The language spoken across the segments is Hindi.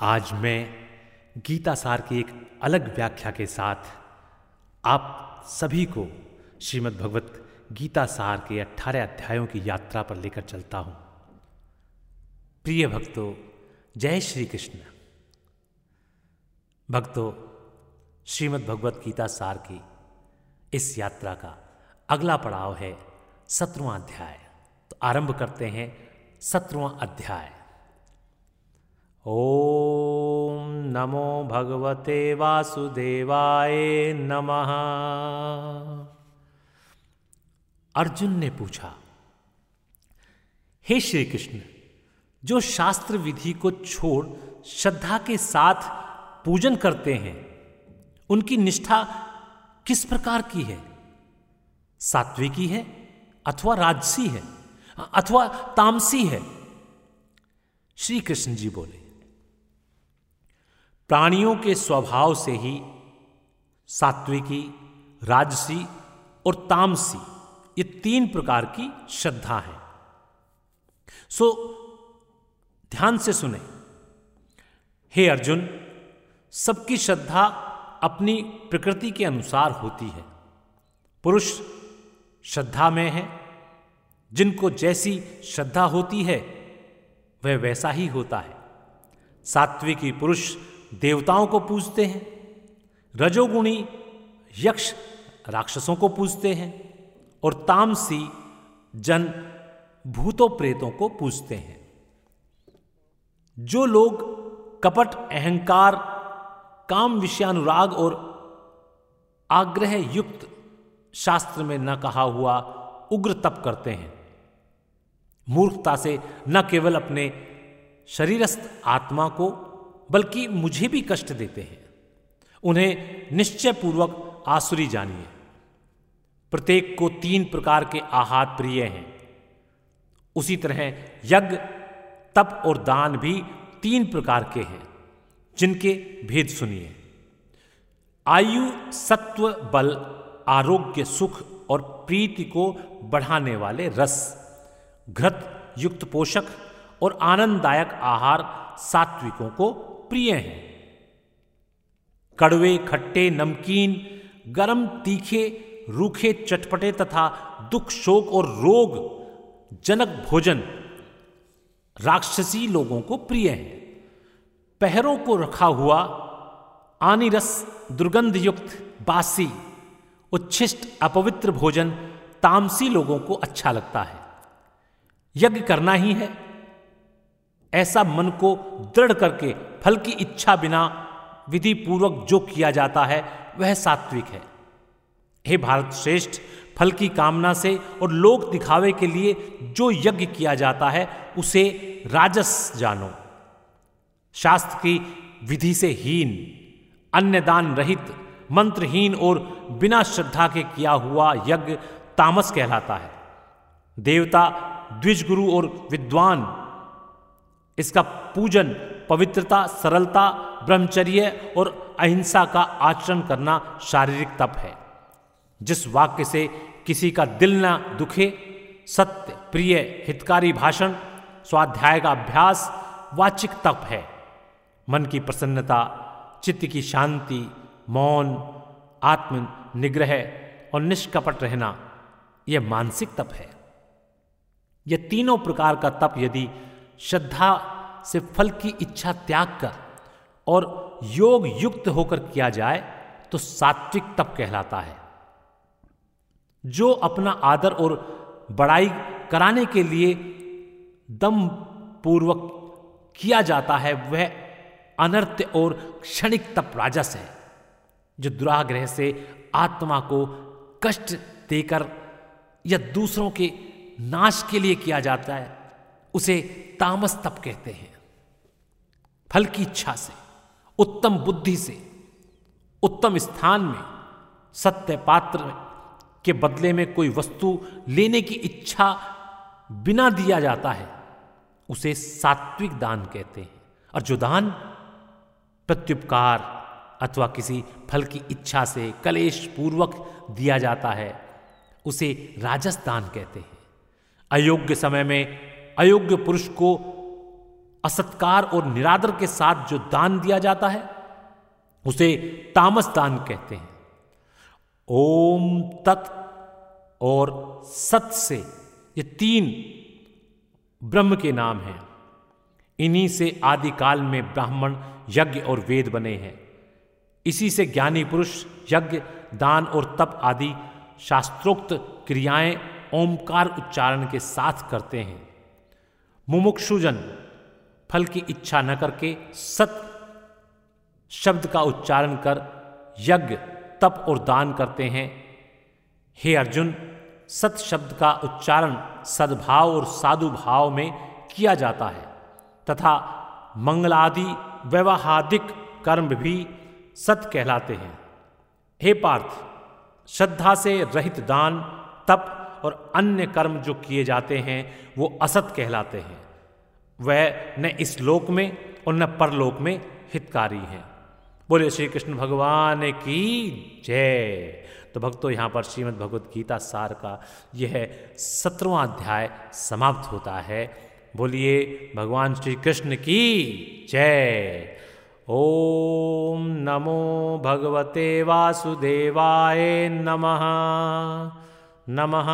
आज मैं गीता सार की एक अलग व्याख्या के साथ आप सभी को श्रीमद् भगवत गीता सार के अठारह अध्यायों की यात्रा पर लेकर चलता हूँ। प्रिय भक्तों, जय श्री कृष्ण। भक्तों, श्रीमद् भगवत गीता सार की इस यात्रा का अगला पड़ाव है सत्रवा अध्याय। तो आरंभ करते हैं सत्रवा अध्याय। ओम नमो भगवते वासुदेवाय नमः। अर्जुन ने पूछा, हे श्री कृष्ण जो शास्त्र विधि को छोड़ श्रद्धा के साथ पूजन करते हैं, उनकी निष्ठा किस प्रकार की है? सात्विकी है अथवा राजसी है, अथवा तामसी है? श्री कृष्ण जी बोले प्राणियों के स्वभाव से ही सात्विकी, राजसी और तामसी ये तीन प्रकार की श्रद्धा है। सो, ध्यान से सुने। हे अर्जुन, सबकी श्रद्धा अपनी प्रकृति के अनुसार होती है। पुरुष श्रद्धा में है। जिनको जैसी श्रद्धा होती है, वह वैसा ही होता है। सात्विकी पुरुष देवताओं को पूजते हैं, रजोगुणी यक्ष राक्षसों को पूजते हैं और तामसी जन भूतों प्रेतों को पूजते हैं। जो लोग कपट, अहंकार, काम विषयानुराग और आग्रह युक्त शास्त्र में न कहा हुआ उग्र तप करते हैं, मूर्खता से न केवल अपने शरीरस्थ आत्मा को बल्कि मुझे भी कष्ट देते हैं। उन्हें निश्चय पूर्वक आसुरी जानिए। प्रत्येक को तीन प्रकार के आहार प्रिय हैं। उसी तरह यज्ञ, तप और दान भी तीन प्रकार के हैं, जिनके भेद सुनिए। आयु, सत्व, बल, आरोग्य, सुख और प्रीति को बढ़ाने वाले रस, घृत, युक्त पोषक और आनंददायक आहार सात्विकों को प्रिय हैं। कड़वे, खट्टे, नमकीन, गरम, तीखे, रूखे, चटपटे तथा दुख, शोक और रोग जनक भोजन राक्षसी लोगों को प्रिय है। पहरों को रखा हुआ आनिरस दुर्गंध युक्त बासी, उच्छिष्ट, अपवित्र भोजन तामसी लोगों को अच्छा लगता है। यज्ञ करना ही है। ऐसा मन को दृढ़ करके, फल की इच्छा बिना विधि पूर्वक जो किया जाता है, वह सात्विक है। हे भारत श्रेष्ठ, फल की कामना से और लोक दिखावे के लिए जो यज्ञ किया जाता है, उसे राजस जानो। शास्त्र की विधि से हीन अन्यदान रहित, मंत्रहीन और बिना श्रद्धा के किया हुआ यज्ञ तामस कहलाता है। देवता, द्विजगुरु और विद्वान इसका पूजन, पवित्रता, सरलता, ब्रह्मचर्य और अहिंसा का आचरण करना शारीरिक तप है। जिस वाक्य से किसी का दिल ना दुखे, सत्य, प्रिय, हितकारी भाषण, स्वाध्याय का अभ्यास, वाचिक तप है। मन की प्रसन्नता, चित्त की शांति, मौन, आत्म निग्रह और निष्कपट रहना, यह मानसिक तप है। यह तीनों प्रकार का तप यदि श्रद्धा से फल की इच्छा त्याग कर और योग युक्त होकर किया जाए तो सात्विक तप कहलाता है। जो अपना आदर और बड़ाई कराने के लिए दम पूर्वक किया जाता है, वह अनर्थ और क्षणिक तप राजस है, जो दुराग्रह से आत्मा को कष्ट देकर या दूसरों के नाश के लिए किया जाता है। उसे तामस तप कहते हैं। फल की इच्छा से, उत्तम बुद्धि से, उत्तम स्थान में, सत्य पात्र के बदले में कोई वस्तु लेने की इच्छा बिना दिया जाता है, उसे सात्विक दान कहते हैं। और जो दान प्रत्युपकार अथवा किसी फल की इच्छा से कलेश पूर्वक दिया जाता है, उसे राजस दान कहते हैं। अयोग्य समय में अयोग्य पुरुष को असत्कार और निरादर के साथ जो दान दिया जाता है, उसे तामस दान कहते हैं। ओम तत् और सत से ये तीन ब्रह्म के नाम हैं। इन्हीं से आदिकाल में ब्राह्मण, यज्ञ और वेद बने हैं। इसी से ज्ञानी पुरुष, यज्ञ, दान और तप आदि शास्त्रोक्त क्रियाएँ ओंकार उच्चारण के साथ करते हैं। मुमुक्षुजन, फल की इच्छा न करके सत शब्द का उच्चारण कर यज्ञ, तप और दान करते हैं। हे अर्जुन, सत शब्द का उच्चारण सद्भाव और साधु भाव में किया जाता है, तथा मंगलादि व्यवहादिक कर्म भी सत कहलाते हैं। हे पार्थ, श्रद्धा से रहित दान, तप और अन्य कर्म जो किए जाते हैं, वो असत कहलाते हैं। वह न इस लोक में और न परलोक में हितकारी हैं। बोले श्री कृष्ण भगवान की जय। तो भक्तों, यहाँ पर श्रीमद् भगवत गीता सार का यह सत्रवा अध्याय समाप्त होता है। बोलिए, भगवान श्री कृष्ण की जय। ओम नमो भगवते वासुदेवाय नमः। नमः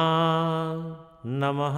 नमः।